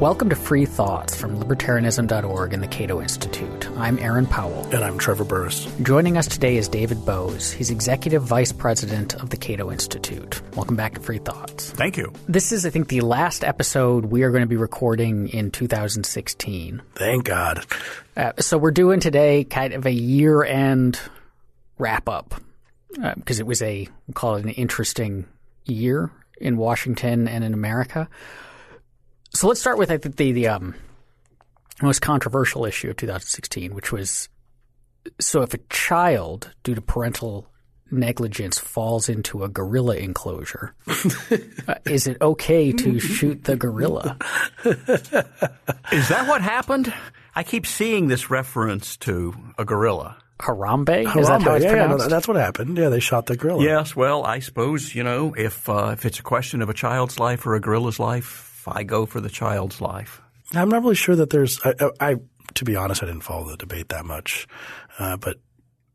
Welcome to Free Thoughts from Libertarianism.org and the Cato Institute. I'm Aaron Powell. And I'm Trevor Burrus. Joining us today is David Boaz. He's Executive Vice President of the Cato Institute. Welcome back to Free Thoughts. Thank you. This is, I think, the last episode we are going to be recording in 2016. Thank God. Uh, so we're doing today kind of a year end wrap up because uh, it was a, we'll call it an interesting year in Washington and in America. So let's start with I think the, the um, most controversial issue of 2016, which was so if a child, due to parental negligence, falls into a gorilla enclosure, uh, is it okay to shoot the gorilla? Is that what happened? I keep seeing this reference to a gorilla. Harambe? Is that how it's yeah, yeah, pronounced? no, that's what happened. Yeah, they shot the gorilla. Yes, well, I suppose you know if uh, if it's a question of a child's life or a gorilla's life, I go for the child's life. I'm not really sure that there's. I, I, I to be honest, I didn't follow the debate that much, uh, but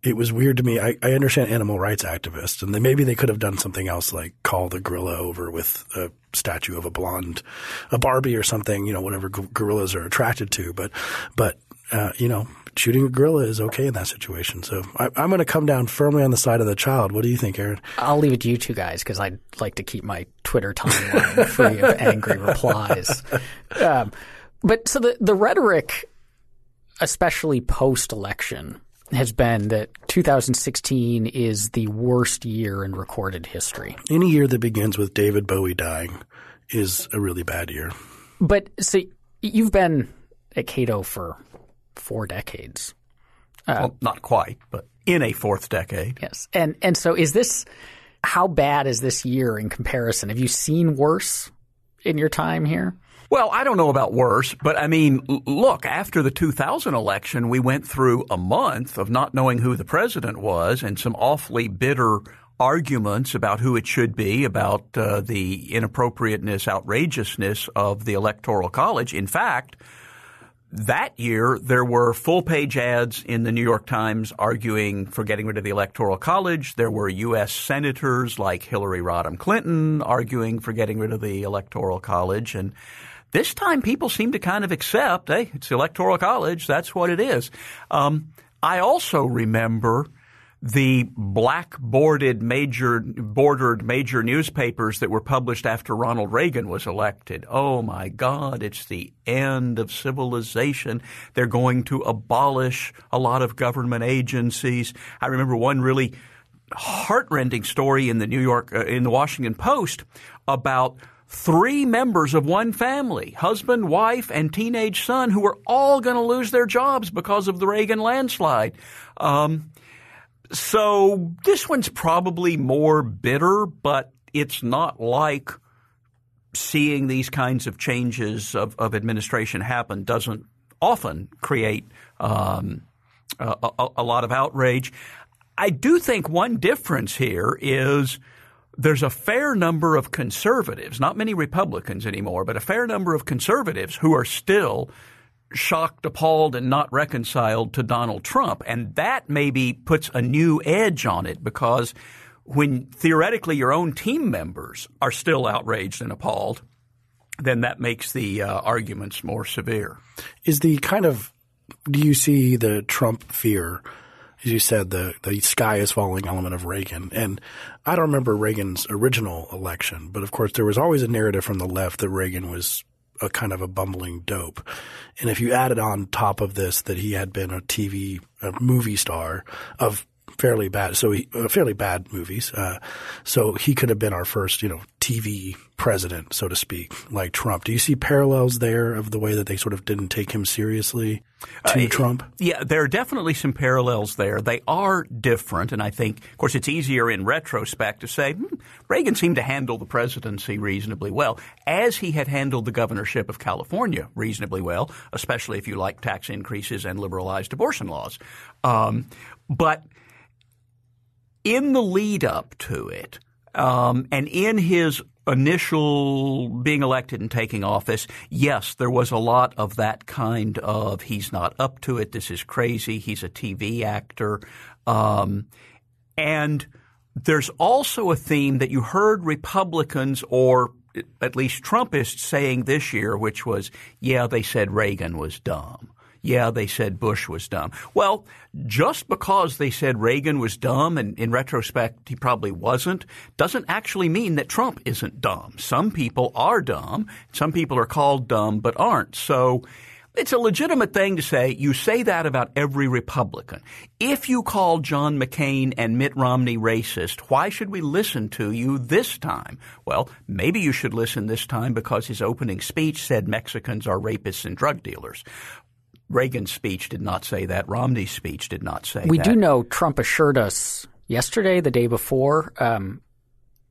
it was weird to me. I, I understand animal rights activists, and they, maybe they could have done something else, like call the gorilla over with a statue of a blonde, a Barbie or something. You know, whatever gorillas are attracted to. But, but uh, you know, shooting a gorilla is okay in that situation. So I, I'm going to come down firmly on the side of the child. What do you think, Aaron? I'll leave it to you two guys because I'd like to keep my Twitter timeline free of angry replies. Um, but so the, the rhetoric, especially post election, has been that 2016 is the worst year in recorded history. Any year that begins with David Bowie dying is a really bad year. But so you've been at Cato for four decades. well, not quite, but in a fourth decade. Yes. And and so is this how bad is this year in comparison? Have you seen worse in your time here? Well, I don't know about worse, but I mean, look, after the 2000 election, we went through a month of not knowing who the president was and some awfully bitter arguments about who it should be, about uh, the inappropriateness, outrageousness of the Electoral College. In fact, that year, there were full page ads in the New York Times arguing for getting rid of the Electoral College. There were U.S. senators like Hillary Rodham Clinton arguing for getting rid of the Electoral College. And this time, people seem to kind of accept, hey, it's the Electoral College. That's what it is. Um, I also remember the black boarded major bordered major newspapers that were published after Ronald Reagan was elected. Oh my God, it's the end of civilization. They're going to abolish a lot of government agencies. I remember one really heartrending story in the New York uh, in the Washington Post about three members of one family, husband, wife, and teenage son, who were all going to lose their jobs because of the Reagan landslide. Um, so this one's probably more bitter, but it's not like seeing these kinds of changes of, of administration happen doesn't often create um, a, a, a lot of outrage. I do think one difference here is there's a fair number of conservatives, not many Republicans anymore, but a fair number of conservatives who are still shocked, appalled, and not reconciled to Donald Trump. And that maybe puts a new edge on it because when theoretically your own team members are still outraged and appalled, then that makes the uh, arguments more severe. Is the kind of do you see the Trump fear? As you said, the the sky is falling element of Reagan, and I don't remember Reagan's original election, but of course there was always a narrative from the left that Reagan was a kind of a bumbling dope. And if you added on top of this that he had been a TV, a movie star of fairly bad, so he, uh, fairly bad movies, uh, so he could have been our first, you know, TV president, so to speak, like Trump. Do you see parallels there of the way that they sort of didn't take him seriously to Uh, Trump? Yeah, there are definitely some parallels there. They are different, and I think, of course, it's easier in retrospect to say hmm, Reagan seemed to handle the presidency reasonably well, as he had handled the governorship of California reasonably well, especially if you like tax increases and liberalized abortion laws. Um, but in the lead up to it, um, and in his initial being elected and taking office, yes, there was a lot of that kind of he's not up to it. This is crazy. He's a TV actor. Um, and there's also a theme that you heard Republicans or at least Trumpists saying this year, which was, yeah, they said Reagan was dumb. Yeah, they said Bush was dumb. Well, just because they said Reagan was dumb, and in retrospect he probably wasn't, doesn't actually mean that Trump isn't dumb. Some people are dumb. Some people are called dumb but aren't. So it's a legitimate thing to say. You say that about every Republican. If you call John McCain and Mitt Romney racist, why should we listen to you this time? Well, maybe you should listen this time because his opening speech said Mexicans are rapists and drug dealers. Reagan's speech did not say that. Romney's speech did not say we that. We do know Trump assured us yesterday, the day before, um,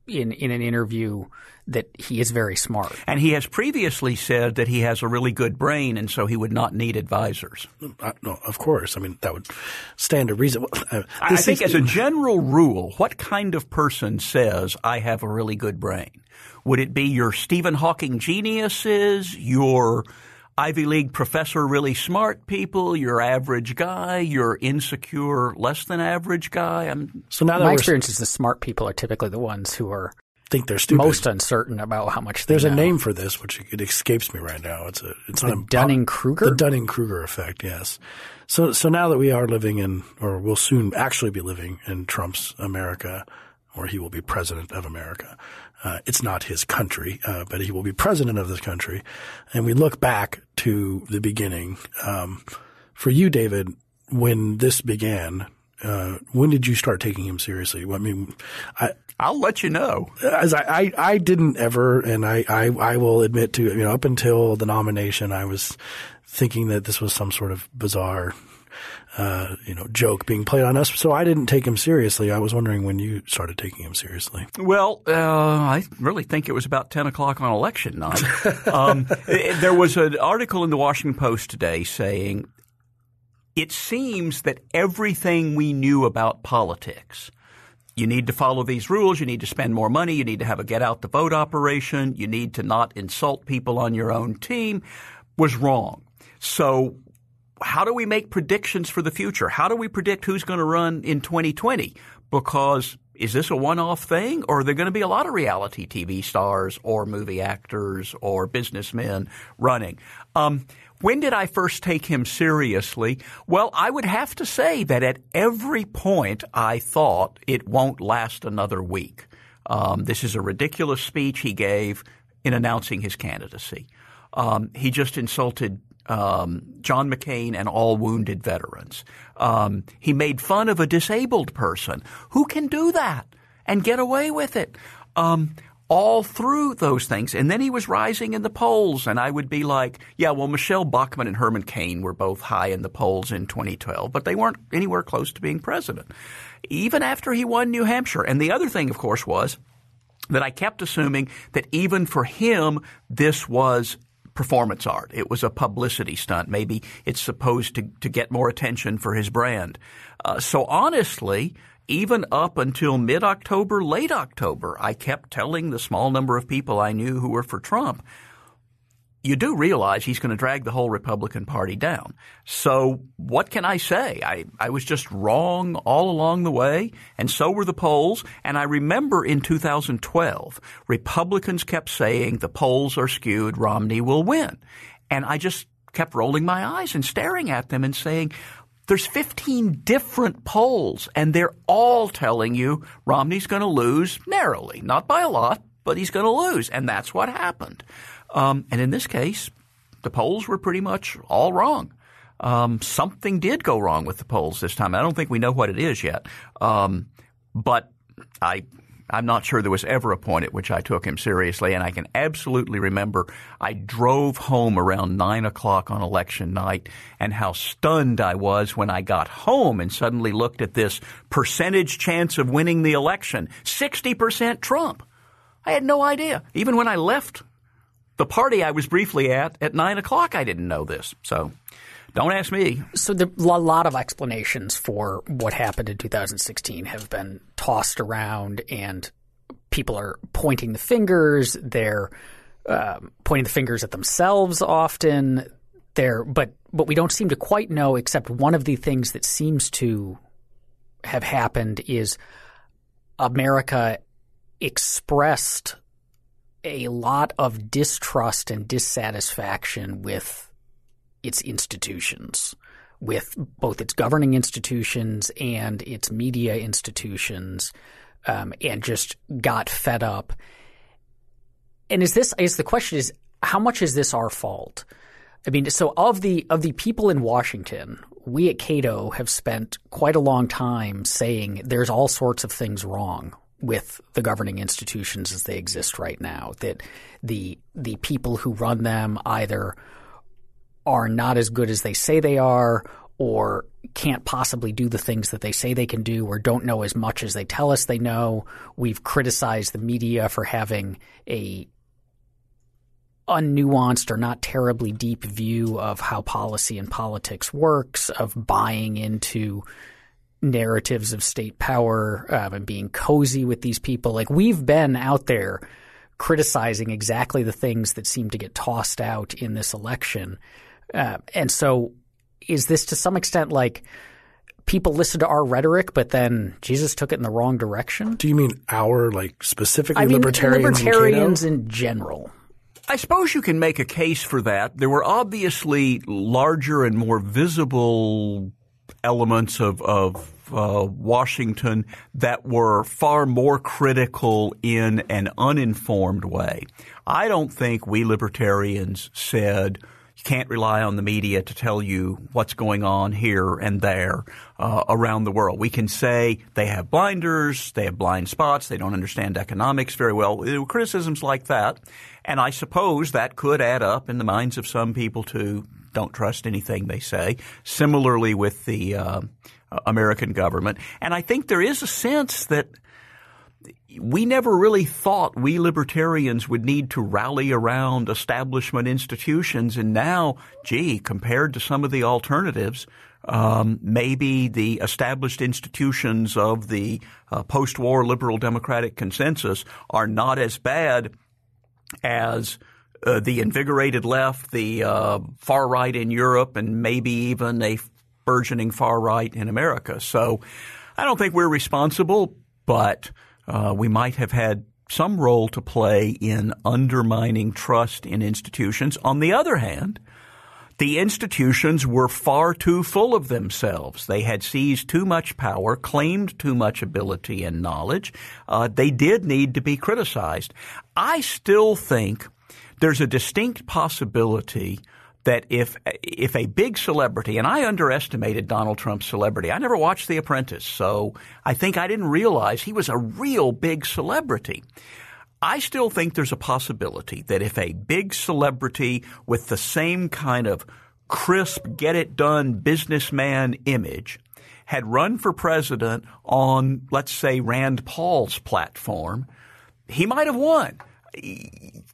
in in an interview that he is very smart. And he has previously said that he has a really good brain, and so he would not need advisors. Uh, no, of course. I mean, that would stand to reason. Uh, I think, is, as a general rule, what kind of person says, I have a really good brain? Would it be your Stephen Hawking geniuses, your Ivy League professor, really smart people, your average guy, your insecure, less than average guy? I'm, so now my experience is the smart people are typically the ones who are think they're stupid. Most uncertain about how much. There's know. a name for this, which it escapes me right now. It's a it's the Dunning Kruger. The Dunning Kruger effect. Yes. So so now that we are living in, or will soon actually be living in Trump's America, or he will be president of America. Uh, it's not his country, uh, but he will be president of this country. And we look back to the beginning. Um, for you, David, when this began, uh, when did you start taking him seriously? I mean, I, I'll let you know. As I, I, I didn't ever, and I, I, I will admit to, you know, up until the nomination, I was thinking that this was some sort of bizarre, uh, you know, joke being played on us. So I didn't take him seriously. I was wondering when you started taking him seriously. Well, uh, I really think it was about 10 o'clock on election night. um, there was an article in the Washington Post today saying it seems that everything we knew about politics – you need to follow these rules. You need to spend more money. You need to have a get out the vote operation. You need to not insult people on your own team was wrong. So how do we make predictions for the future? How do we predict who's going to run in 2020? Because is this a one-off thing or are there going to be a lot of reality TV stars or movie actors or businessmen running? Um, when did I first take him seriously? Well, I would have to say that at every point I thought it won't last another week. Um, this is a ridiculous speech he gave in announcing his candidacy. Um, he just insulted um, John McCain and all wounded veterans. Um, he made fun of a disabled person. Who can do that and get away with it? Um, all through those things. And then he was rising in the polls, and I would be like, yeah, well, Michele Bachmann and Herman Cain were both high in the polls in 2012, but they weren't anywhere close to being president, even after he won New Hampshire. And the other thing, of course, was that I kept assuming that even for him, this was performance art. It was a publicity stunt. Maybe it's supposed to, to get more attention for his brand. Uh, so honestly, even up until mid October, late October, I kept telling the small number of people I knew who were for Trump, you do realize he's going to drag the whole Republican Party down. So what can I say? I, I was just wrong all along the way, and so were the polls. And I remember in 2012, Republicans kept saying the polls are skewed, Romney will win. And I just kept rolling my eyes and staring at them and saying, there's 15 different polls, and they're all telling you Romney's going to lose narrowly, not by a lot, but he's going to lose, and that's what happened. Um, and in this case, the polls were pretty much all wrong. Um, something did go wrong with the polls this time. I don't think we know what it is yet, um, but I I'm not sure there was ever a point at which I took him seriously, and I can absolutely remember I drove home around nine o'clock on election night, and how stunned I was when I got home and suddenly looked at this percentage chance of winning the election, sixty percent Trump. I had no idea. Even when I left the party I was briefly at at nine o'clock, I didn't know this. So. Don't ask me. So a lot of explanations for what happened in 2016 have been tossed around, and people are pointing the fingers. They're um, pointing the fingers at themselves often. There, but but we don't seem to quite know. Except one of the things that seems to have happened is America expressed a lot of distrust and dissatisfaction with its institutions, with both its governing institutions and its media institutions, um, and just got fed up. And is this is the question is how much is this our fault? I mean, so of the of the people in Washington, we at Cato have spent quite a long time saying there's all sorts of things wrong with the governing institutions as they exist right now. That the the people who run them either are not as good as they say they are, or can't possibly do the things that they say they can do, or don't know as much as they tell us they know. We've criticized the media for having a unnuanced or not terribly deep view of how policy and politics works, of buying into narratives of state power um, and being cozy with these people. Like we've been out there criticizing exactly the things that seem to get tossed out in this election. Uh, and so is this to some extent like people listen to our rhetoric, but then Jesus took it in the wrong direction? Do you mean our, like specifically I mean, libertarians? libertarians in general. I suppose you can make a case for that. There were obviously larger and more visible elements of, of uh, Washington that were far more critical in an uninformed way. I don't think we libertarians said you can't rely on the media to tell you what's going on here and there uh, around the world. We can say they have blinders, they have blind spots, they don't understand economics very well. There were criticisms like that. And I suppose that could add up in the minds of some people to don't trust anything they say. Similarly with the uh, American government. And I think there is a sense that we never really thought we libertarians would need to rally around establishment institutions. And now, gee, compared to some of the alternatives, um, maybe the established institutions of the uh, post-war liberal democratic consensus are not as bad as uh, the invigorated left, the uh, far right in Europe, and maybe even a burgeoning far right in America. So I don't think we're responsible, but uh, we might have had some role to play in undermining trust in institutions. On the other hand, the institutions were far too full of themselves. They had seized too much power, claimed too much ability and knowledge. Uh, they did need to be criticized. I still think there's a distinct possibility that if if a big celebrity, and I underestimated Donald Trump's celebrity. I never watched The Apprentice, so I think I didn't realize he was a real big celebrity. I still think there's a possibility that if a big celebrity with the same kind of crisp, get it done businessman image had run for president on, let's say, Rand Paul's platform, he might have won.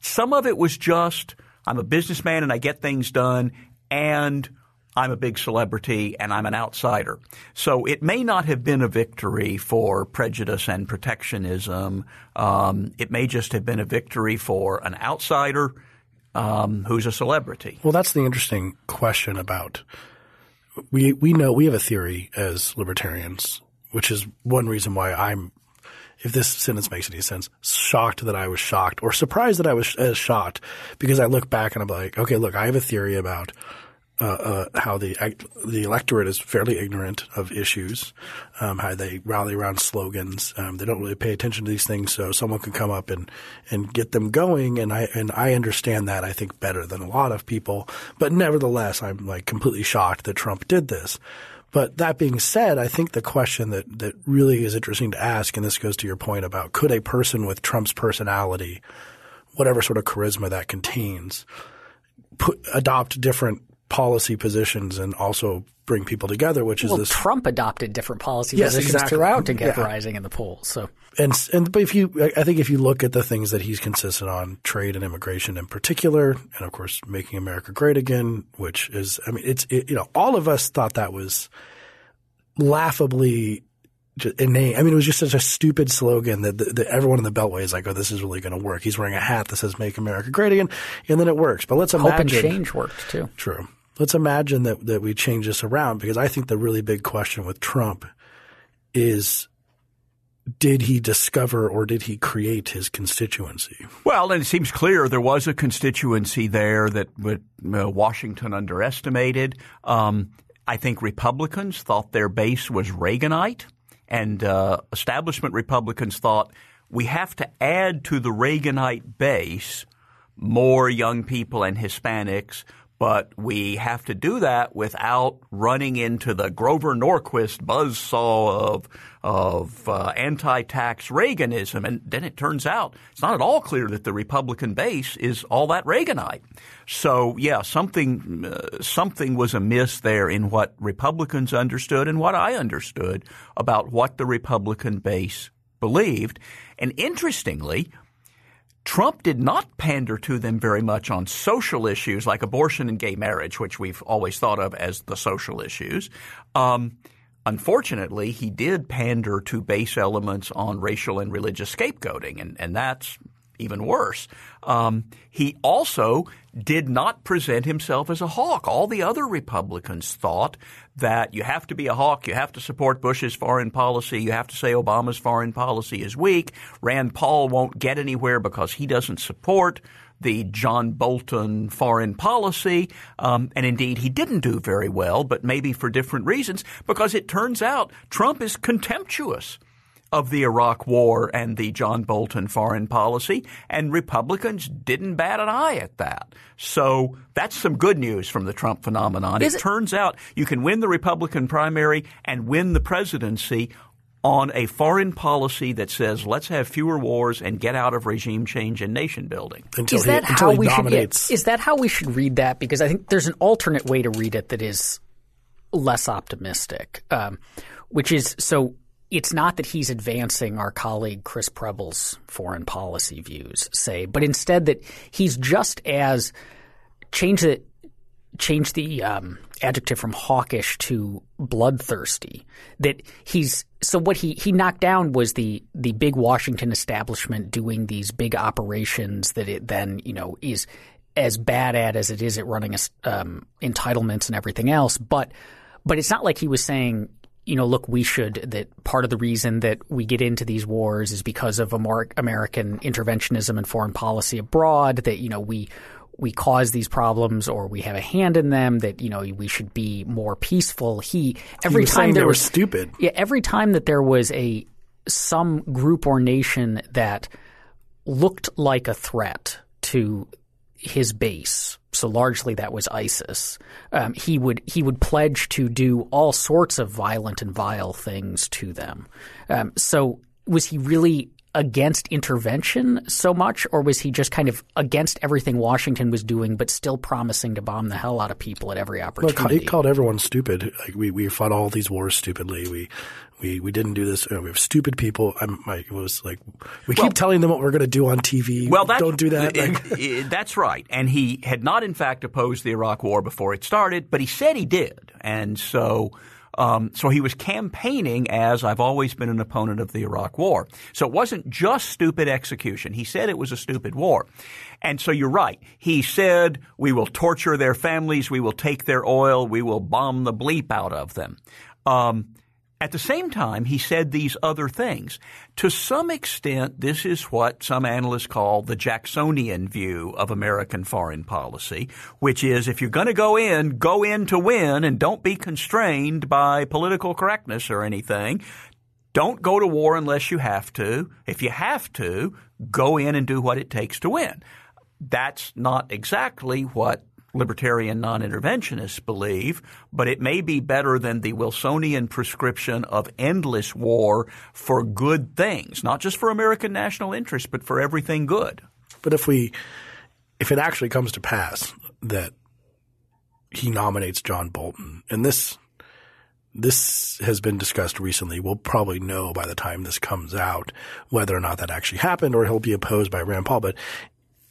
Some of it was just – I'm a businessman and I get things done and I'm a big celebrity and I'm an outsider. So it may not have been a victory for prejudice and protectionism. Um, it may just have been a victory for an outsider um, who's a celebrity. Well, that's the interesting question about we we know we have a theory as libertarians, which is one reason why I'm if this sentence makes any sense, shocked that I was shocked or surprised that I was as shocked because I look back and I'm like, okay, look, I have a theory about uh, uh, how the the electorate is fairly ignorant of issues, um, how they rally around slogans. Um, they don't really pay attention to these things, so someone can come up and and get them going. And I and I understand that I think better than a lot of people, but nevertheless, I'm like completely shocked that Trump did this. But that being said, I think the question that, that really is interesting to ask, and this goes to your point about could a person with Trump's personality, whatever sort of charisma that contains, put, adopt different policy positions and also bring people together, which is well, this. Trump adopted different policy Yes, positions exactly. throughout to get Yeah. rising in the polls. So and and but if you, I think if you look at the things that he's consistent on, trade and immigration in particular, and of course making America great again, which is, I mean, it's it, you know, all of us thought that was laughably inane. I mean, it was just such a stupid slogan that, that, that everyone in the Beltway is like, "Oh, this is really going to work." He's wearing a hat that says "Make America Great Again," and then it works. But let's hope and imagine change worked too. True. Let's imagine that, that we change this around because I think the really big question with Trump is did he discover or did he create his constituency? Well, and it seems clear there was a constituency there that uh, Washington underestimated. Um, I think Republicans thought their base was Reaganite, and uh, establishment Republicans thought we have to add to the Reaganite base more young people and Hispanics but we have to do that without running into the Grover Norquist buzzsaw of of uh, anti-tax Reaganism. And then it turns out it's not at all clear that the Republican base is all that Reaganite. So yeah, something uh, something was amiss there in what Republicans understood and what I understood about what the Republican base believed. And interestingly, Trump did not pander to them very much on social issues like abortion and gay marriage, which we've always thought of as the social issues. Um, unfortunately, he did pander to base elements on racial and religious scapegoating, and, and that's even worse. Um, he also did not present himself as a hawk. All the other Republicans thought that you have to be a hawk, you have to support Bush's foreign policy, you have to say Obama's foreign policy is weak. Rand Paul won't get anywhere because he doesn't support the John Bolton foreign policy. Um, and indeed, he didn't do very well, but maybe for different reasons, because it turns out Trump is contemptuous of the Iraq War and the John Bolton foreign policy, and Republicans didn't bat an eye at that. So that's some good news from the Trump phenomenon. It, it turns out you can win the Republican primary and win the presidency on a foreign policy that says let's have fewer wars and get out of regime change and nation building. Until is that he, how we dominates. should? Is that how we should read that? Because I think there's an alternate way to read it that is less optimistic, um, which is so it's not that he's advancing our colleague Chris Preble's foreign policy views, say, but instead that he's just as change the change the um, adjective from hawkish to bloodthirsty. That he's so what he he knocked down was the the big Washington establishment doing these big operations that it then you know is as bad at as it is at running um, entitlements and everything else, but. But it's not like he was saying you know, look, we should, that part of the reason that we get into these wars is because of American interventionism and foreign policy abroad, that, you know, we, we cause these problems or we have a hand in them that you know we should be more peaceful. He every he time there was stupid. Yeah every time that there was a some group or nation that looked like a threat to his base so largely that was ISIS. Um, he would he would pledge to do all sorts of violent and vile things to them. Um, so was he really against intervention so much, or was he just kind of against everything Washington was doing, but still promising to bomb the hell out of people at every opportunity? Look, he called everyone stupid. Like we, we fought all these wars stupidly. We we we didn't do this. You know, we have stupid people. I'm like was like we well, keep telling them what we're going to do on TV. Well, don't do that. Like, eh, that's right. And he had not, in fact, opposed the Iraq War before it started, but he said he did, and so. Um, so he was campaigning as I've always been an opponent of the Iraq War. So it wasn't just stupid execution. He said it was a stupid war. And so you're right. He said, we will torture their families. We will take their oil. We will bomb the bleep out of them. Um, at the same time, he said these other things. To some extent, this is what some analysts call the Jacksonian view of American foreign policy, which is if you're going to go in, go in to win and don't be constrained by political correctness or anything. Don't go to war unless you have to. If you have to, go in and do what it takes to win. That's not exactly what libertarian non-interventionists believe, but it may be better than the Wilsonian prescription of endless war for good things, not just for American national interest, but for everything good. But if we, if it actually comes to pass that he nominates John Bolton, and this this has been discussed recently. We'll probably know by the time this comes out whether or not that actually happened or he'll be opposed by Rand Paul. But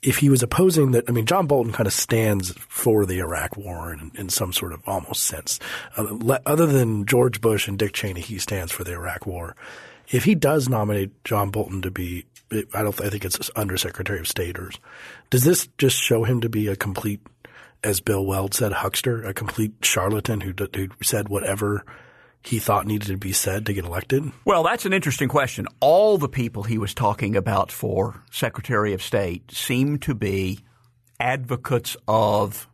if he was opposing that, I mean, John Bolton kind of stands for the Iraq War in, in some sort of almost sense. Uh, other than George Bush and Dick Cheney, he stands for the Iraq War. If he does nominate John Bolton to be, I don't, I think it's Undersecretary of State, or does this just show him to be a complete, as Bill Weld said, huckster, a complete charlatan who who said whatever he thought needed to be said to get elected? Well, that's an interesting question. All the people he was talking about for Secretary of State seem to be advocates of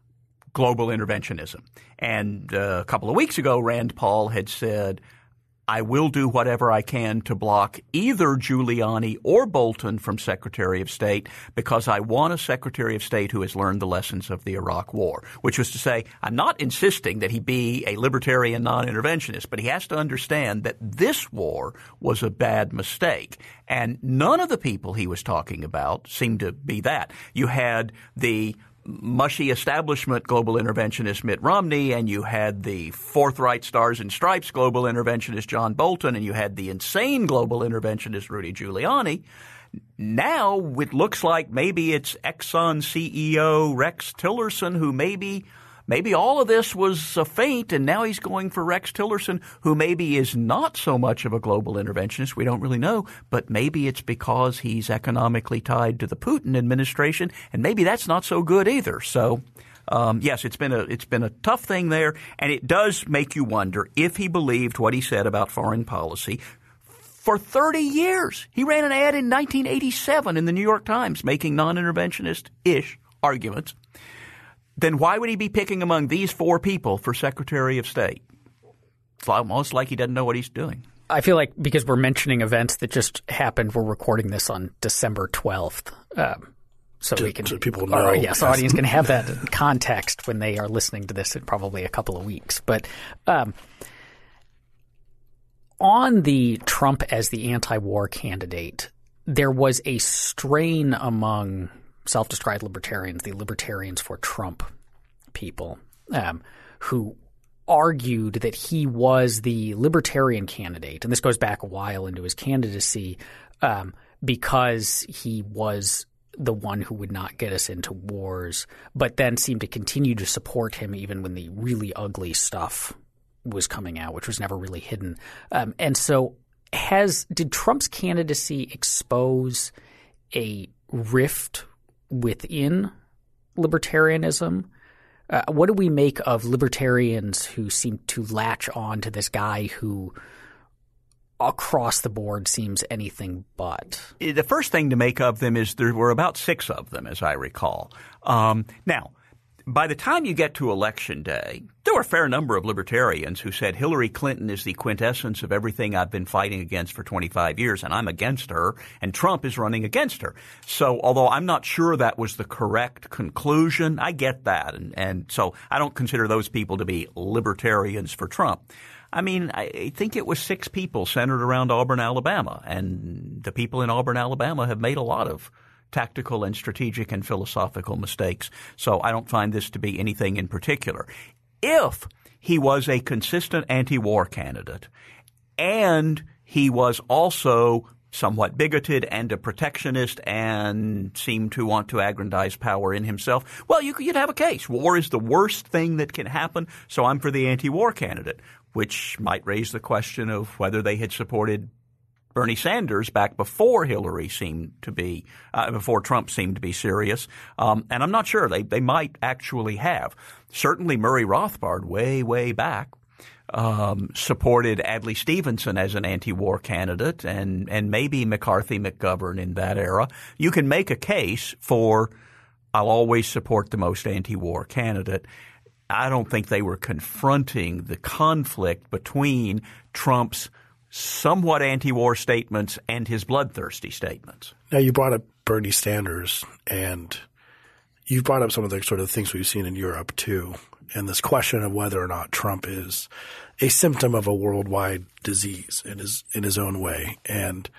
global interventionism. And uh, a couple of weeks ago, Rand Paul had said, I will do whatever I can to block either Giuliani or Bolton from Secretary of State because I want a Secretary of State who has learned the lessons of the Iraq War, which was to say, I'm not insisting that he be a libertarian non-interventionist, but he has to understand that this war was a bad mistake. And none of the people he was talking about seemed to be that. You had the mushy establishment global interventionist Mitt Romney, and you had the forthright stars and stripes global interventionist John Bolton, and you had the insane global interventionist Rudy Giuliani. Now it looks like maybe it's Exxon CEO Rex Tillerson who maybe maybe all of this was a feint, and now he's going for Rex Tillerson, who maybe is not so much of a global interventionist. We don't really know, but maybe it's because he's economically tied to the Putin administration, and maybe that's not so good either. So. Um, yes, it's been a it's been a tough thing there, and it does make you wonder if he believed what he said about foreign policy. For 30 years, he ran an ad in 1987 in the New York Times making non-interventionist ish arguments then why would he be picking among these four people for Secretary of State? It's almost like he doesn't know what he's doing. I feel like because we're mentioning events that just happened, we're recording this on December 12th. Um, so to, we can, so people know. Our, yes, audience can have that context when they are listening to this in probably a couple of weeks. But um, on the Trump as the anti-war candidate, there was a strain among self-described libertarians, the libertarians for Trump people, um, who argued that he was the libertarian candidate, and this goes back a while into his candidacy, um, because he was the one who would not get us into wars, but then seemed to continue to support him even when the really ugly stuff was coming out, which was never really hidden. Um, and so, has did Trump's candidacy expose a rift within libertarianism. Uh, what do we make of libertarians who seem to latch on to this guy who across the board seems anything but? The first thing to make of them is there were about six of them, as I recall. Um, now, by the time you get to election day, there were a fair number of libertarians who said Hillary Clinton is the quintessence of everything I've been fighting against for 25 years, and I'm against her, and Trump is running against her. So, although I'm not sure that was the correct conclusion, I get that, and, and so I don't consider those people to be libertarians for Trump. I mean, I think it was six people centered around Auburn, Alabama, and the people in Auburn, Alabama have made a lot of tactical and strategic and philosophical mistakes. So I don't find this to be anything in particular. If he was a consistent anti-war candidate and he was also somewhat bigoted and a protectionist and seemed to want to aggrandize power in himself, well, you, would have a case. War is the worst thing that can happen, so I'm for the anti-war candidate, which might raise the question of whether they had supported Bernie Sanders back before Hillary seemed to be, uh, before Trump seemed to be serious. Um, and I'm not sure they, they might actually have. Certainly Murray Rothbard way, way back um, supported Adlai Stevenson as an anti-war candidate and, and maybe McCarthy McGovern in that era. You can make a case for I'll always support the most anti-war candidate. I don't think they were confronting the conflict between Trump's – somewhat anti-war statements and his bloodthirsty statements. Now you brought up Bernie Sanders and you brought up some of the sort of things we've seen in Europe too, and this question of whether or not Trump is a symptom of a worldwide disease in his in his own way, and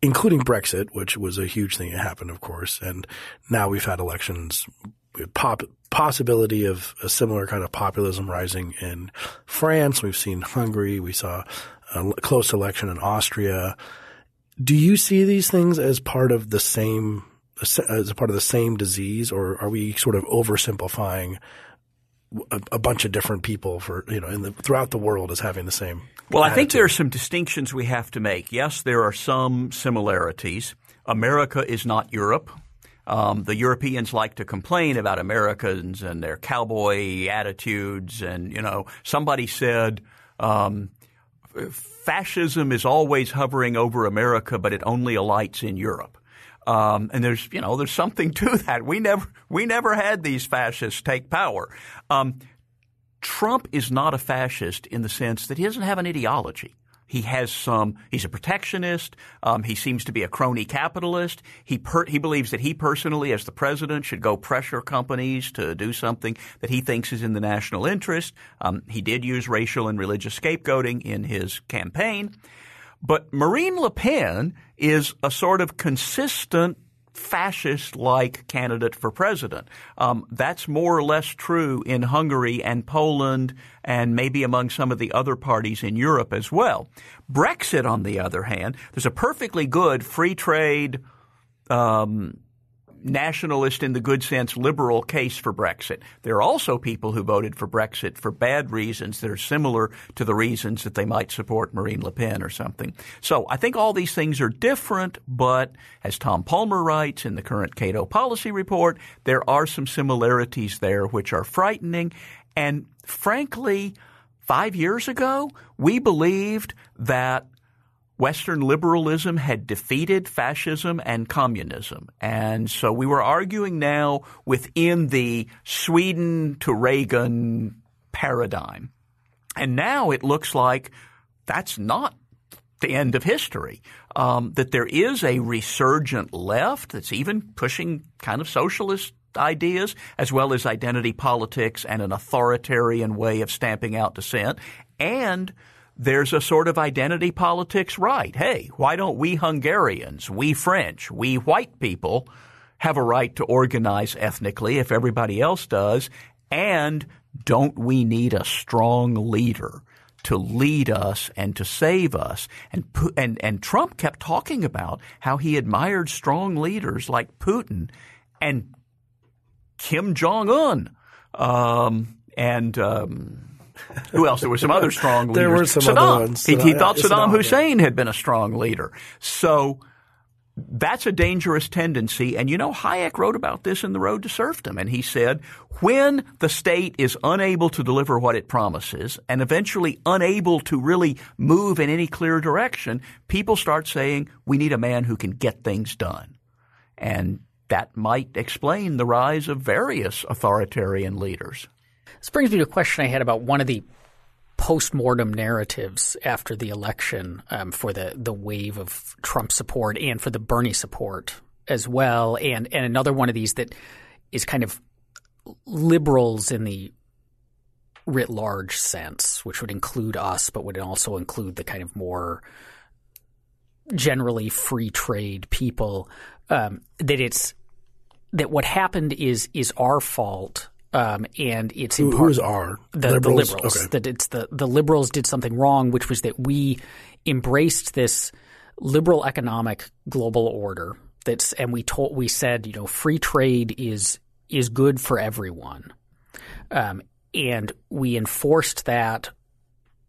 including Brexit, which was a huge thing that happened, of course, and now we've had elections pop, possibility of a similar kind of populism rising in France. We've seen Hungary. We saw a close election in Austria. Do you see these things as part of the same as a part of the same disease, or are we sort of oversimplifying a, a bunch of different people for you know in the, throughout the world as having the same? Well, attitude? I think there are some distinctions we have to make. Yes, there are some similarities. America is not Europe. Um, the Europeans like to complain about Americans and their cowboy attitudes, and you know, somebody said. Um, fascism is always hovering over America, but it only alights in Europe. Um, and there's, you know, there's something to that. We never, we never had these fascists take power. Um, Trump is not a fascist in the sense that he doesn't have an ideology. He has some. He's a protectionist. Um, he seems to be a crony capitalist. He per, he believes that he personally, as the president, should go pressure companies to do something that he thinks is in the national interest. Um, he did use racial and religious scapegoating in his campaign, but Marine Le Pen is a sort of consistent fascist like candidate for president. Um, that's more or less true in Hungary and Poland and maybe among some of the other parties in Europe as well. Brexit, on the other hand, there's a perfectly good free trade um, nationalist in the good sense liberal case for Brexit. There are also people who voted for Brexit for bad reasons that are similar to the reasons that they might support Marine Le Pen or something. So I think all these things are different, but as Tom Palmer writes in the current Cato policy report, there are some similarities there which are frightening. And frankly, five years ago, we believed that Western liberalism had defeated fascism and communism. And so we were arguing now within the Sweden to Reagan paradigm. And now it looks like that's not the end of history. Um, that there is a resurgent left that's even pushing kind of socialist ideas as well as identity politics and an authoritarian way of stamping out dissent. And there's a sort of identity politics right. Hey, why don't we Hungarians, we French, we white people have a right to organize ethnically if everybody else does? And don't we need a strong leader to lead us and to save us? And, and, and Trump kept talking about how he admired strong leaders like Putin and Kim Jong Un. Um, and um, who else? There were some other strong leaders. there were some Saddam. other ones. He, he uh, thought Saddam, Saddam yeah. Hussein had been a strong leader. So that's a dangerous tendency. And you know, Hayek wrote about this in The Road to Serfdom. And he said, when the state is unable to deliver what it promises and eventually unable to really move in any clear direction, people start saying, we need a man who can get things done. And that might explain the rise of various authoritarian leaders. This brings me to a question I had about one of the post-mortem narratives after the election um, for the the wave of Trump support and for the Bernie support as well, and and another one of these that is kind of liberals in the writ large sense, which would include us, but would also include the kind of more generally free trade people. Um, that it's that what happened is is our fault um, and it's Who, who's the liberals? the liberals. Okay. That it's the the liberals did something wrong, which was that we embraced this liberal economic global order. That's and we told we said you know free trade is is good for everyone, um, and we enforced that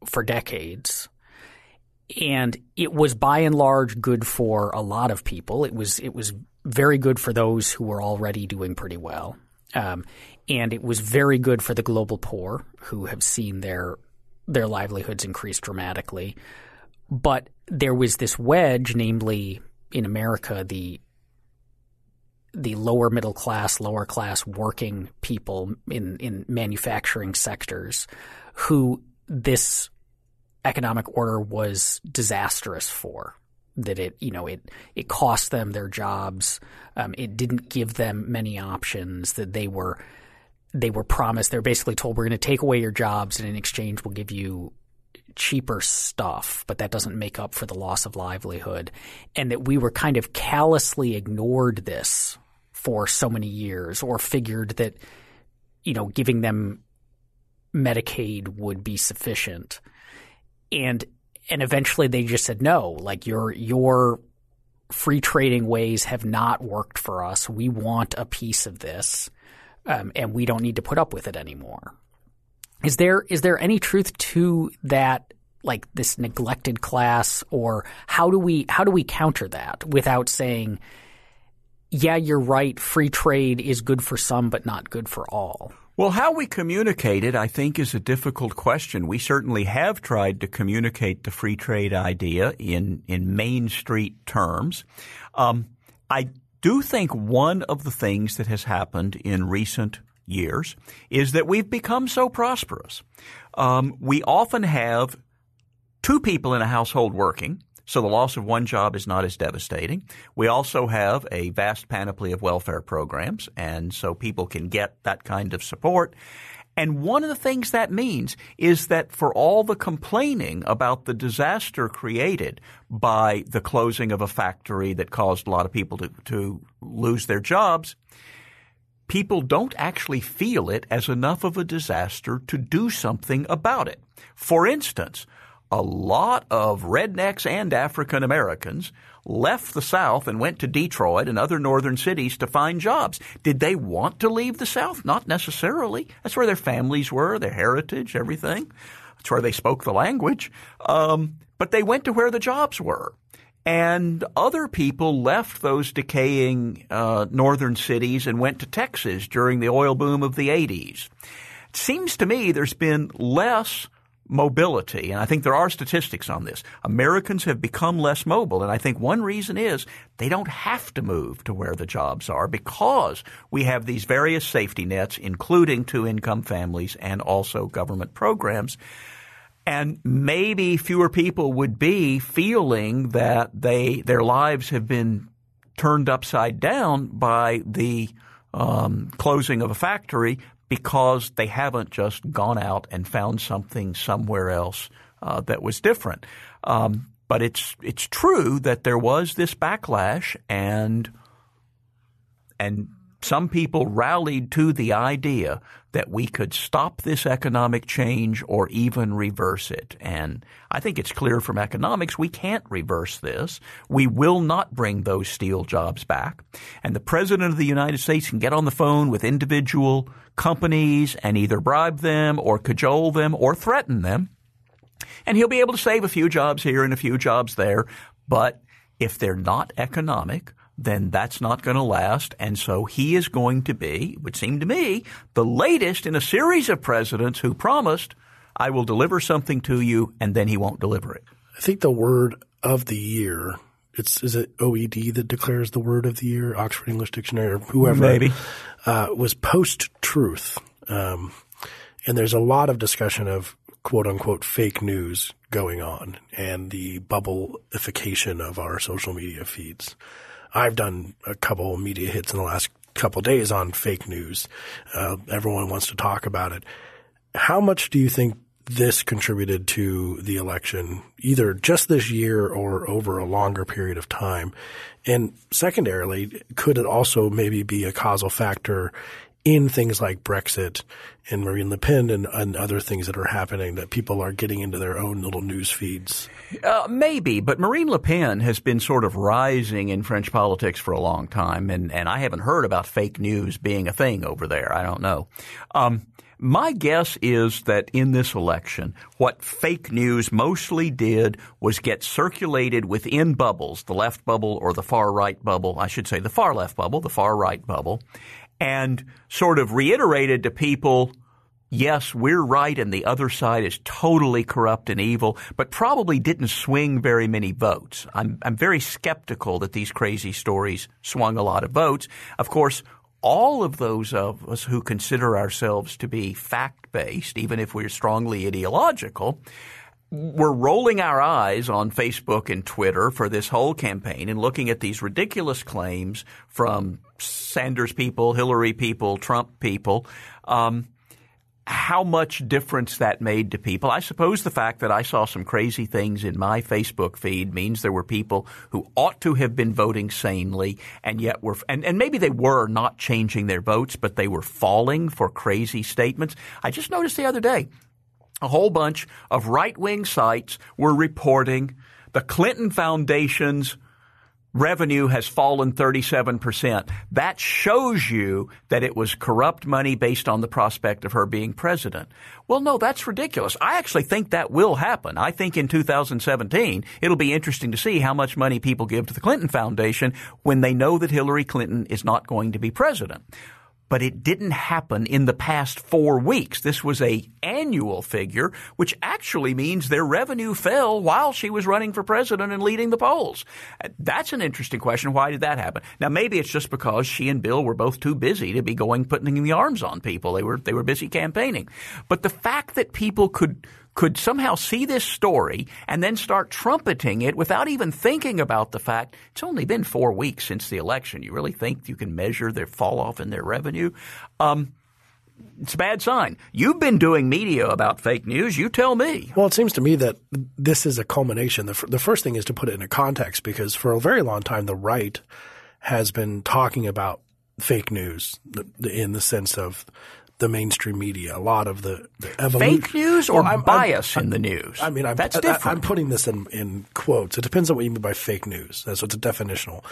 for decades. And it was by and large good for a lot of people. It was it was very good for those who were already doing pretty well. Um, and it was very good for the global poor who have seen their their livelihoods increase dramatically. But there was this wedge, namely in America, the the lower middle class, lower class working people in, in manufacturing sectors who this economic order was disastrous for that it you know it it cost them their jobs um, it didn't give them many options that they were they were promised they're basically told we're going to take away your jobs and in exchange we'll give you cheaper stuff. But that doesn't make up for the loss of livelihood and that we were kind of callously ignored this for so many years or figured that you know giving them medicaid would be sufficient. And and eventually they just said no like your your free trading ways have not worked for us. We want a piece of this um, and we don't need to put up with it anymore is there is there any truth to that like this neglected class or how do we how do we counter that without saying yeah, you're right. Free trade is good for some, but not good for all. Well, how we communicate it, I think, is a difficult question. We certainly have tried to communicate the free trade idea in, in Main Street terms. Um, I do think one of the things that has happened in recent years is that we've become so prosperous. Um, we often have two people in a household working. So the loss of one job is not as devastating. We also have a vast panoply of welfare programs, and so people can get that kind of support. And one of the things that means is that for all the complaining about the disaster created by the closing of a factory that caused a lot of people to, to lose their jobs, people don't actually feel it as enough of a disaster to do something about it. For instance, a lot of rednecks and African Americans left the South and went to Detroit and other northern cities to find jobs. Did they want to leave the South? Not necessarily. That's where their families were, their heritage, everything. That's where they spoke the language. Um, but they went to where the jobs were. And other people left those decaying uh, northern cities and went to Texas during the oil boom of the 80s. It seems to me there's been less mobility, and I think there are statistics on this. Americans have become less mobile, and I think one reason is they don't have to move to where the jobs are because we have these various safety nets, including two income families and also government programs. And maybe fewer people would be feeling that they their lives have been turned upside down by the um, closing of a factory because they haven't just gone out and found something somewhere else uh, that was different. Um, but it's it's true that there was this backlash, and and some people rallied to the idea that we could stop this economic change or even reverse it. And I think it's clear from economics we can't reverse this. We will not bring those steel jobs back. And the President of the United States can get on the phone with individual companies and either bribe them or cajole them or threaten them. And he'll be able to save a few jobs here and a few jobs there. But if they're not economic, then that's not going to last. And so he is going to be, it would seem to me, the latest in a series of presidents who promised, I will deliver something to you, and then he won't deliver it. I think the word of the year, it's is it OED that declares the word of the year, Oxford English Dictionary, or whoever, maybe, uh, was post truth. Um, and there's a lot of discussion of quote unquote fake news going on and the bubbleification of our social media feeds. I've done a couple media hits in the last couple days on fake news. Uh, everyone wants to talk about it. How much do you think this contributed to the election, either just this year or over a longer period of time? And secondarily, could it also maybe be a causal factor in things like Brexit and Marine Le Pen and, and, other things that are happening that people are getting into their own little news feeds? Uh, maybe, but Marine Le Pen has been sort of rising in French politics for a long time, and, and I haven't heard about fake news being a thing over there. I don't know. Um, my guess is that in this election, what fake news mostly did was get circulated within bubbles, the left bubble or the far right bubble, I should say the far left bubble, the far right bubble, and sort of reiterated to people, yes, we're right and the other side is totally corrupt and evil, but probably didn't swing very many votes. I'm, I'm very skeptical that these crazy stories swung a lot of votes. Of course, all of those of us who consider ourselves to be fact based, even if we're strongly ideological, we're rolling our eyes on Facebook and Twitter for this whole campaign and looking at these ridiculous claims from Sanders people, Hillary people, Trump people. Um, how much difference that made to people. I suppose the fact that I saw some crazy things in my Facebook feed means there were people who ought to have been voting sanely and yet were, and, and maybe they were not changing their votes, but they were falling for crazy statements. I just noticed the other day a whole bunch of right wing sites were reporting the Clinton Foundation's revenue has fallen 37%. That shows you that it was corrupt money based on the prospect of her being president. Well, no, that's ridiculous. I actually think that will happen. I think in 2017, it'll be interesting to see how much money people give to the Clinton Foundation when they know that Hillary Clinton is not going to be president but it didn't happen in the past four weeks. This was a annual figure, which actually means their revenue fell while she was running for president and leading the polls. Uh, that's an interesting question. Why did that happen? Now, maybe it's just because she and Bill were both too busy to be going putting the arms on people. They were they were busy campaigning. But the fact that people could could somehow see this story and then start trumpeting it without even thinking about the fact it's only been four weeks since the election. You really think you can measure their fall off in their revenue? Um, it's a bad sign. You've been doing media about fake news. You tell me. Well, it seems to me that this is a culmination. The, f- the first thing is to put it in a context because for a very long time, the right has been talking about fake news in the sense of the mainstream media. A lot of the, the evolution. Fake news or well, I'm, bias I'm, in the news? I mean, I'm, that's different. I, am putting this in, in quotes. It depends on what you mean by fake news. So it's a definitional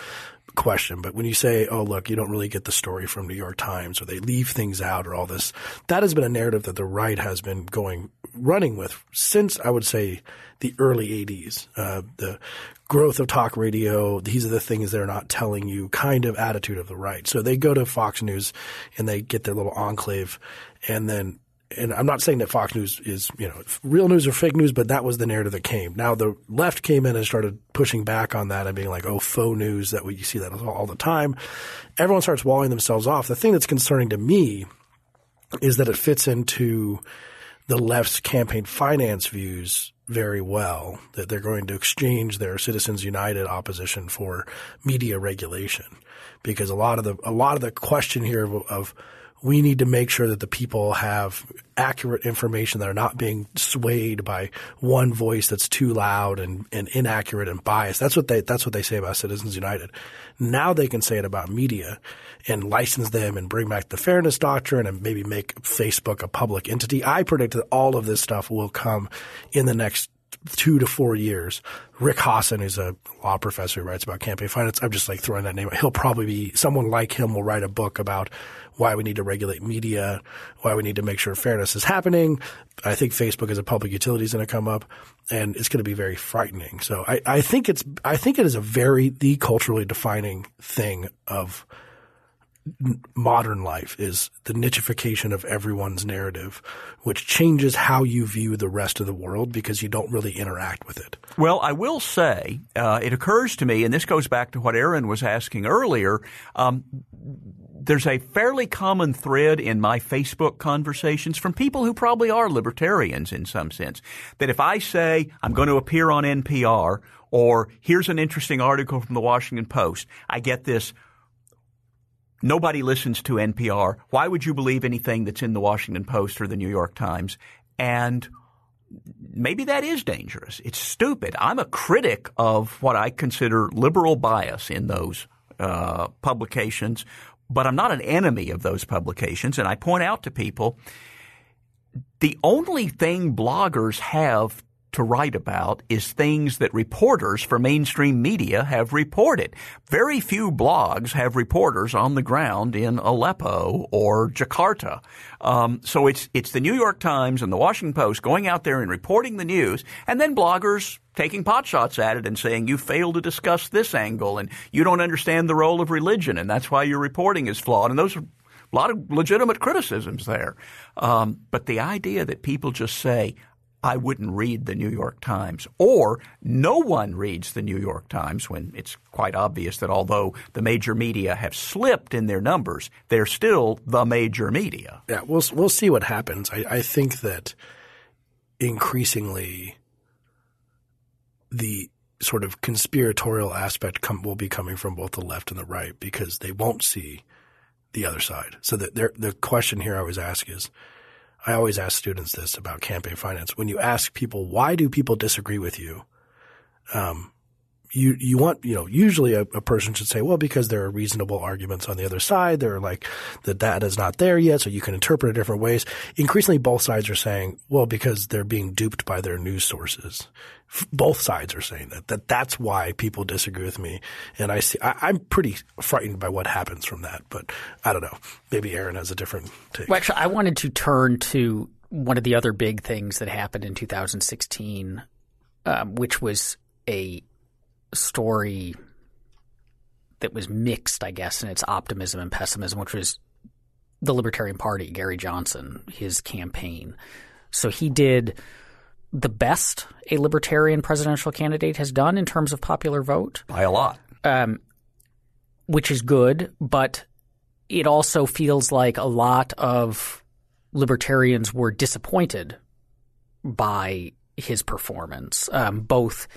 question. But when you say, oh, look, you don't really get the story from New York Times or they leave things out or all this, that has been a narrative that the right has been going, running with since I would say the early 80s. Uh, the growth of talk radio, these are the things they're not telling you kind of attitude of the right. So they go to Fox News and they get their little enclave and then and I'm not saying that Fox News is, you know, real news or fake news, but that was the narrative that came. Now the left came in and started pushing back on that and being like, oh, faux news that we you see that all the time. Everyone starts walling themselves off. The thing that's concerning to me is that it fits into the left's campaign finance views very well that they're going to exchange their Citizens United opposition for media regulation because a lot of the a lot of the question here of, of we need to make sure that the people have accurate information that are not being swayed by one voice that's too loud and, and inaccurate and biased. That's what they that's what they say about Citizens United. Now they can say it about media and license them and bring back the fairness doctrine and maybe make Facebook a public entity. I predict that all of this stuff will come in the next two to four years. Rick Hasen is a law professor who writes about campaign finance. I'm just like throwing that name. Out. He'll probably be someone like him will write a book about why we need to regulate media, why we need to make sure fairness is happening. I think Facebook as a public utility is going to come up, and it's going to be very frightening. So I, I think it's I think it is a very the culturally defining thing of modern life is the nichification of everyone's narrative, which changes how you view the rest of the world because you don't really interact with it. Well, I will say, uh, it occurs to me, and this goes back to what Aaron was asking earlier. Um, there's a fairly common thread in my Facebook conversations from people who probably are libertarians in some sense that if I say I'm going to appear on NPR or here's an interesting article from the Washington Post, I get this Nobody listens to NPR. Why would you believe anything that's in the Washington Post or the New York Times? And maybe that is dangerous. It's stupid. I'm a critic of what I consider liberal bias in those uh, publications, but I'm not an enemy of those publications. And I point out to people the only thing bloggers have to write about is things that reporters for mainstream media have reported. Very few blogs have reporters on the ground in Aleppo or Jakarta. Um, so it's it's the New York Times and the Washington Post going out there and reporting the news, and then bloggers taking potshots at it and saying you fail to discuss this angle and you don't understand the role of religion and that's why your reporting is flawed. And those are a lot of legitimate criticisms there. Um, but the idea that people just say, I wouldn't read the New York Times. Or no one reads the New York Times when it's quite obvious that although the major media have slipped in their numbers, they're still the major media. Yeah, we'll we'll see what happens. I, I think that increasingly the sort of conspiratorial aspect come, will be coming from both the left and the right because they won't see the other side. So the, the question here I always ask is – I always ask students this about campaign finance. When you ask people, why do people disagree with you? Um, you you want you know usually a, a, person should say well because there are reasonable arguments on the other side there are like the data is not there yet so you can interpret it different ways. Increasingly both sides are saying well because they're being duped by their news sources. Both sides are saying that that that's why people disagree with me. And I see I, am pretty frightened by what happens from that but I don't know. Maybe Aaron has a different take. Well, actually I wanted to turn to one of the other big things that happened in 2016 um, which was a story that was mixed, I guess, in its optimism and pessimism, which was the Libertarian Party, Gary Johnson, his campaign. So he did the best a Libertarian presidential candidate has done in terms of popular vote. By a lot. Um, which is good, but it also feels like a lot of libertarians were disappointed by his performance, um, both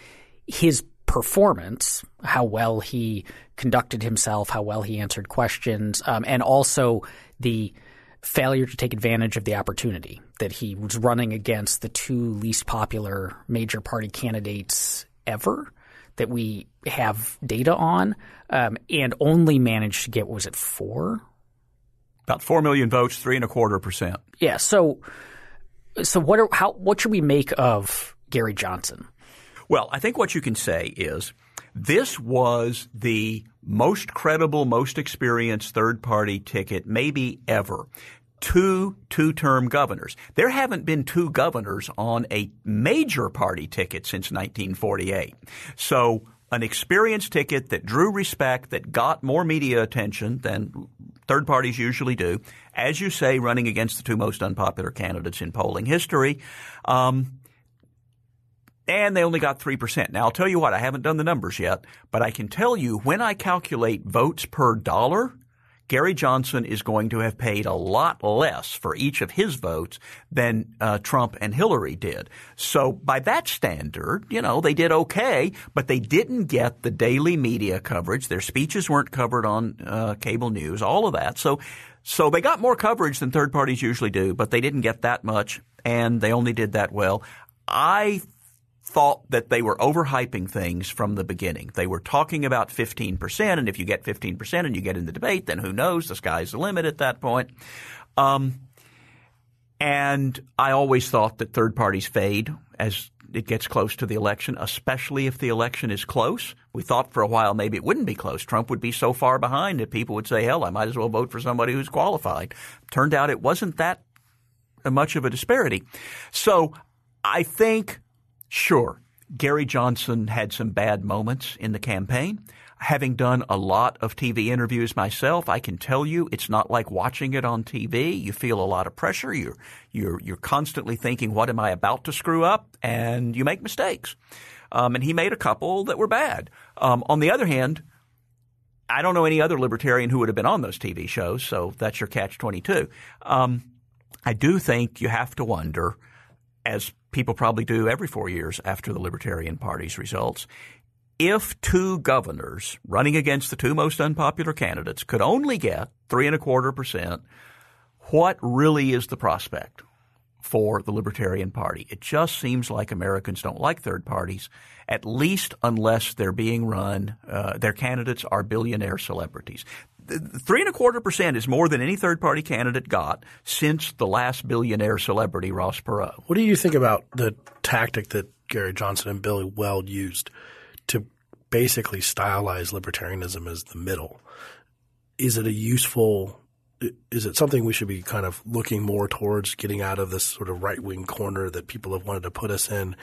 his performance, how well he conducted himself, how well he answered questions, um, and also the failure to take advantage of the opportunity that he was running against the two least popular major party candidates ever that we have data on, um, and only managed to get what was it four? About four million votes, three and a quarter percent. Yeah. So, so what are how what should we make of Gary Johnson? Well, I think what you can say is this was the most credible, most experienced third party ticket maybe ever. Two two term governors. There haven't been two governors on a major party ticket since 1948. So an experienced ticket that drew respect, that got more media attention than third parties usually do. As you say, running against the two most unpopular candidates in polling history. Um, and they only got 3%. Now, I'll tell you what, I haven't done the numbers yet, but I can tell you when I calculate votes per dollar, Gary Johnson is going to have paid a lot less for each of his votes than uh, Trump and Hillary did. So by that standard, you know, they did okay, but they didn't get the daily media coverage. Their speeches weren't covered on uh, cable news, all of that. So, so they got more coverage than third parties usually do, but they didn't get that much, and they only did that well. I thought that they were overhyping things from the beginning. They were talking about 15%, and if you get 15% and you get in the debate, then who knows? The sky's the limit at that point. Um, and I always thought that third parties fade as it gets close to the election, especially if the election is close. We thought for a while maybe it wouldn't be close. Trump would be so far behind that people would say, hell, I might as well vote for somebody who's qualified. Turned out it wasn't that much of a disparity. So I think Sure. Gary Johnson had some bad moments in the campaign. Having done a lot of TV interviews myself, I can tell you it's not like watching it on TV. You feel a lot of pressure. You're, you're, you're constantly thinking, what am I about to screw up? And you make mistakes. Um, and he made a couple that were bad. Um, on the other hand, I don't know any other libertarian who would have been on those TV shows, so that's your catch 22. Um, I do think you have to wonder, as people probably do every four years after the Libertarian Party's results. If two governors running against the two most unpopular candidates could only get three and a quarter percent, what really is the prospect for the Libertarian Party? It just seems like Americans don't like third parties, at least unless they're being run, uh, their candidates are billionaire celebrities three and a quarter percent is more than any third party candidate got since the last billionaire celebrity, Ross Perot. What do you think about the tactic that Gary Johnson and Billy Weld used to basically stylize libertarianism as the middle? Is it a useful is it something we should be kind of looking more towards getting out of this sort of right wing corner that people have wanted to put us in?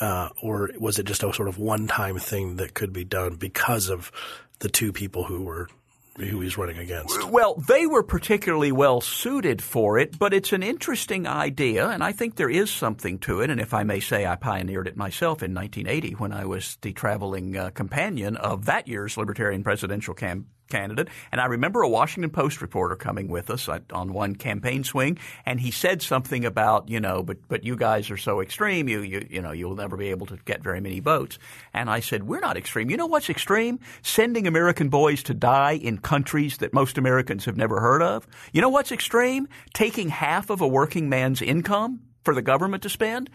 Uh, or was it just a sort of one time thing that could be done because of the two people who were who he's running against. Well, they were particularly well suited for it, but it's an interesting idea, and I think there is something to it. And if I may say, I pioneered it myself in 1980 when I was the traveling uh, companion of that year's Libertarian presidential campaign candidate. And I remember a Washington Post reporter coming with us on one campaign swing, and he said something about, you know, but but you guys are so extreme, you you you know, you'll never be able to get very many votes. And I said, we're not extreme. You know what's extreme? Sending American boys to die in countries that most Americans have never heard of. You know what's extreme? Taking half of a working man's income for the government to spend.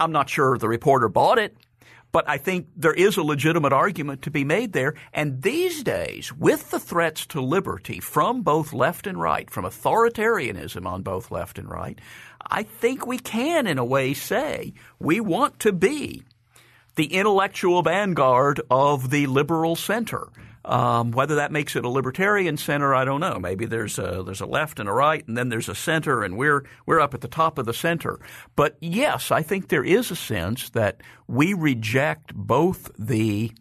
I'm not sure the reporter bought it. But I think there is a legitimate argument to be made there. And these days, with the threats to liberty from both left and right, from authoritarianism on both left and right, I think we can, in a way, say we want to be the intellectual vanguard of the liberal center. Um, whether that makes it a libertarian center, I don't know. Maybe there's a there's a left and a right, and then there's a center, and we're we're up at the top of the center. But yes, I think there is a sense that we reject both the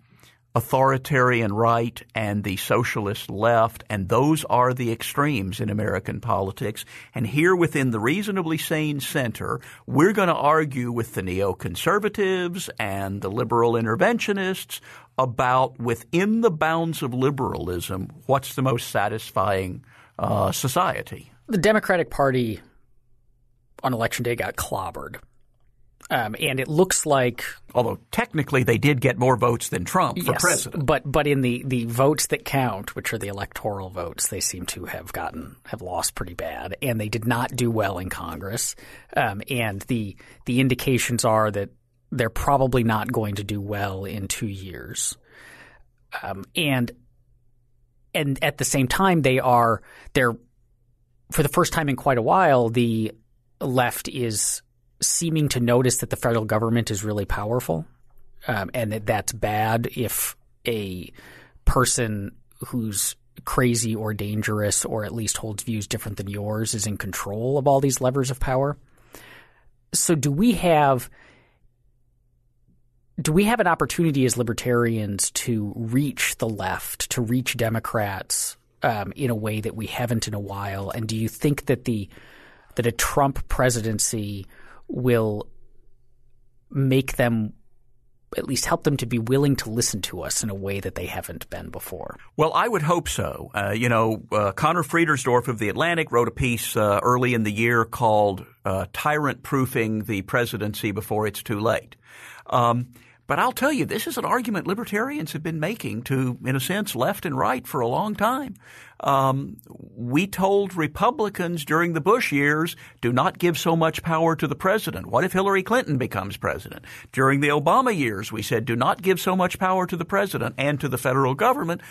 authoritarian right and the socialist left, and those are the extremes in American politics. And here within the reasonably sane center, we're going to argue with the neoconservatives and the liberal interventionists about within the bounds of liberalism, what's the most satisfying uh, society. The Democratic Party on election day got clobbered. Um, and it looks like, although technically they did get more votes than Trump for yes, president, but but in the, the votes that count, which are the electoral votes, they seem to have gotten have lost pretty bad, and they did not do well in Congress. Um, and the the indications are that they're probably not going to do well in two years. Um, and and at the same time, they are they're for the first time in quite a while, the left is seeming to notice that the federal government is really powerful, um, and that that's bad if a person who's crazy or dangerous or at least holds views different than yours is in control of all these levers of power. So do we have do we have an opportunity as libertarians to reach the left, to reach Democrats um, in a way that we haven't in a while? And do you think that the that a Trump presidency will make them at least help them to be willing to listen to us in a way that they haven't been before. Well, I would hope so. Uh, you know, uh, Conor Friedersdorf of The Atlantic wrote a piece uh, early in the year called uh, Tyrant Proofing the Presidency Before It's Too Late. Um, but I'll tell you, this is an argument libertarians have been making to, in a sense, left and right for a long time. Um, we told Republicans during the Bush years, do not give so much power to the president. What if Hillary Clinton becomes president? During the Obama years, we said, do not give so much power to the president and to the federal government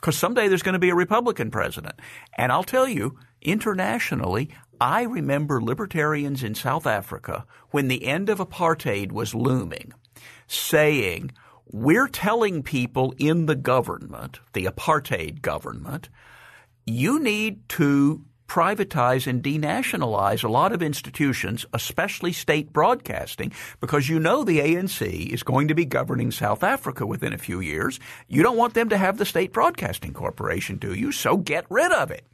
because someday there's going to be a Republican president. And I'll tell you, internationally, I remember libertarians in South Africa when the end of apartheid was looming saying, we're telling people in the government, the apartheid government, you need to privatize and denationalize a lot of institutions, especially state broadcasting, because you know the ANC is going to be governing South Africa within a few years. You don't want them to have the state broadcasting corporation, do you? So get rid of it.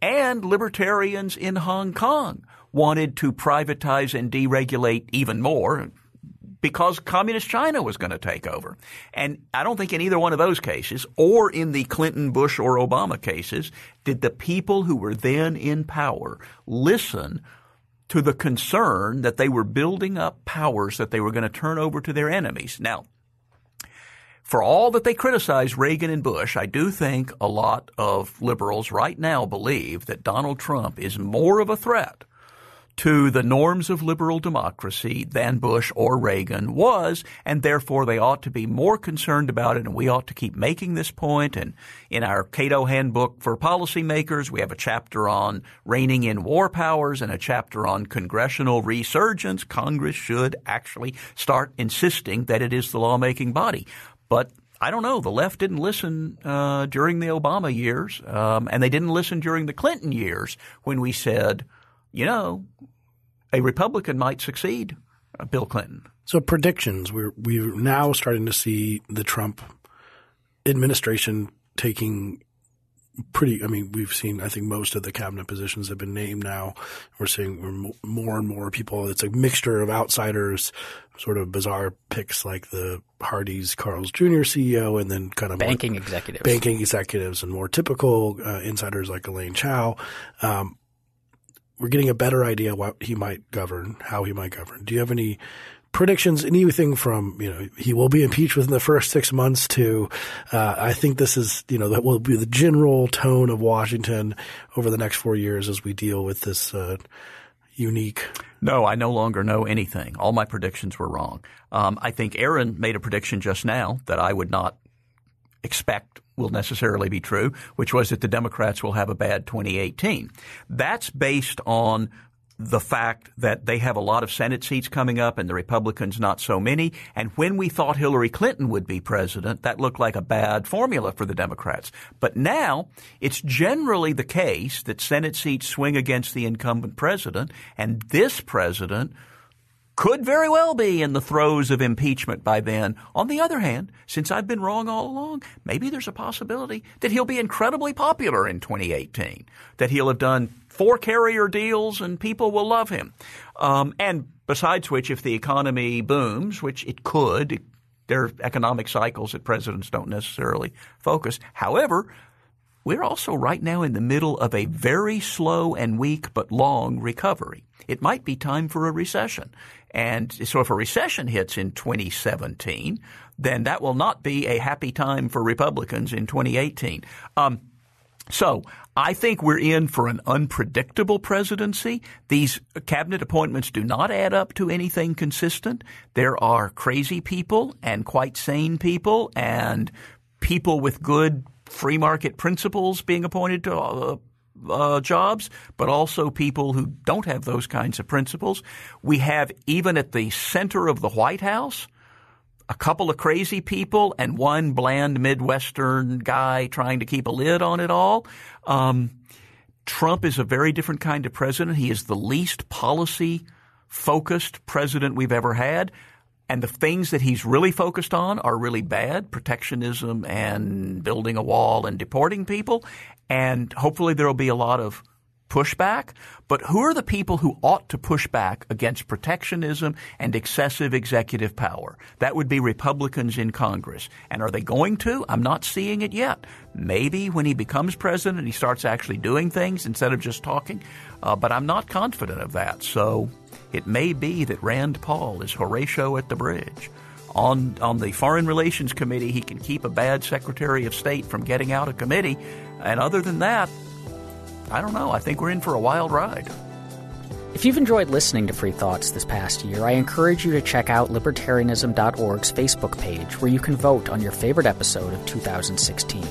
And libertarians in Hong Kong wanted to privatize and deregulate even more because communist China was going to take over. And I don't think in either one of those cases, or in the Clinton, Bush, or Obama cases, did the people who were then in power listen to the concern that they were building up powers that they were going to turn over to their enemies. Now, for all that they criticize Reagan and Bush, I do think a lot of liberals right now believe that Donald Trump is more of a threat to the norms of liberal democracy than Bush or Reagan was, and therefore they ought to be more concerned about it, and we ought to keep making this point. And in our Cato Handbook for Policymakers, we have a chapter on reining in war powers and a chapter on congressional resurgence. Congress should actually start insisting that it is the lawmaking body. But I don't know. The left didn't listen uh, during the Obama years, um, and they didn't listen during the Clinton years when we said – you know, a Republican might succeed uh, Bill Clinton. So predictions, we're we're now starting to see the Trump administration taking pretty. I mean, we've seen. I think most of the cabinet positions have been named now. We're seeing more and more people. It's a mixture of outsiders, sort of bizarre picks like the Hardee's Carl's Jr. CEO, and then kind of banking executives, banking executives, and more typical uh, insiders like Elaine Chao. Um, we're getting a better idea what he might govern, how he might govern. Do you have any predictions? Anything from you know he will be impeached within the first six months to uh, I think this is you know that will be the general tone of Washington over the next four years as we deal with this uh, unique No, I no longer know anything. All my predictions were wrong. Um, I think Aaron made a prediction just now that I would not expect will necessarily be true, which was that the Democrats will have a bad 2018. That's based on the fact that they have a lot of Senate seats coming up and the Republicans not so many. And when we thought Hillary Clinton would be president, that looked like a bad formula for the Democrats. But now it's generally the case that Senate seats swing against the incumbent president and this president could very well be in the throes of impeachment by then. On the other hand, since I've been wrong all along, maybe there's a possibility that he'll be incredibly popular in 2018, that he'll have done four carrier deals and people will love him. Um, and besides which, if the economy booms, which it could, there are economic cycles that presidents don't necessarily focus. However, we're also right now in the middle of a very slow and weak but long recovery. It might be time for a recession. And so if a recession hits in 2017, then that will not be a happy time for Republicans in 2018. Um, so I think we're in for an unpredictable presidency. These cabinet appointments do not add up to anything consistent. There are crazy people and quite sane people and people with good free market principles being appointed to uh, uh, jobs, but also people who don't have those kinds of principles. We have even at the center of the White House a couple of crazy people and one bland Midwestern guy trying to keep a lid on it all. Um, Trump is a very different kind of president. He is the least policy focused president we've ever had. And the things that he's really focused on are really bad protectionism and building a wall and deporting people. And hopefully there will be a lot of pushback. But who are the people who ought to push back against protectionism and excessive executive power? That would be Republicans in Congress. And are they going to? I'm not seeing it yet. Maybe when he becomes president, he starts actually doing things instead of just talking. Uh, but I'm not confident of that. So it may be that Rand Paul is Horatio at the bridge. On, on the Foreign Relations Committee, he can keep a bad Secretary of State from getting out of committee. And other than that, I don't know. I think we're in for a wild ride. If you've enjoyed listening to Free Thoughts this past year, I encourage you to check out libertarianism.org's Facebook page where you can vote on your favorite episode of 2016.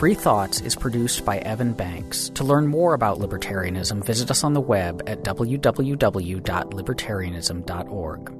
Free Thoughts is produced by Evan Banks. To learn more about libertarianism, visit us on the web at www.libertarianism.org.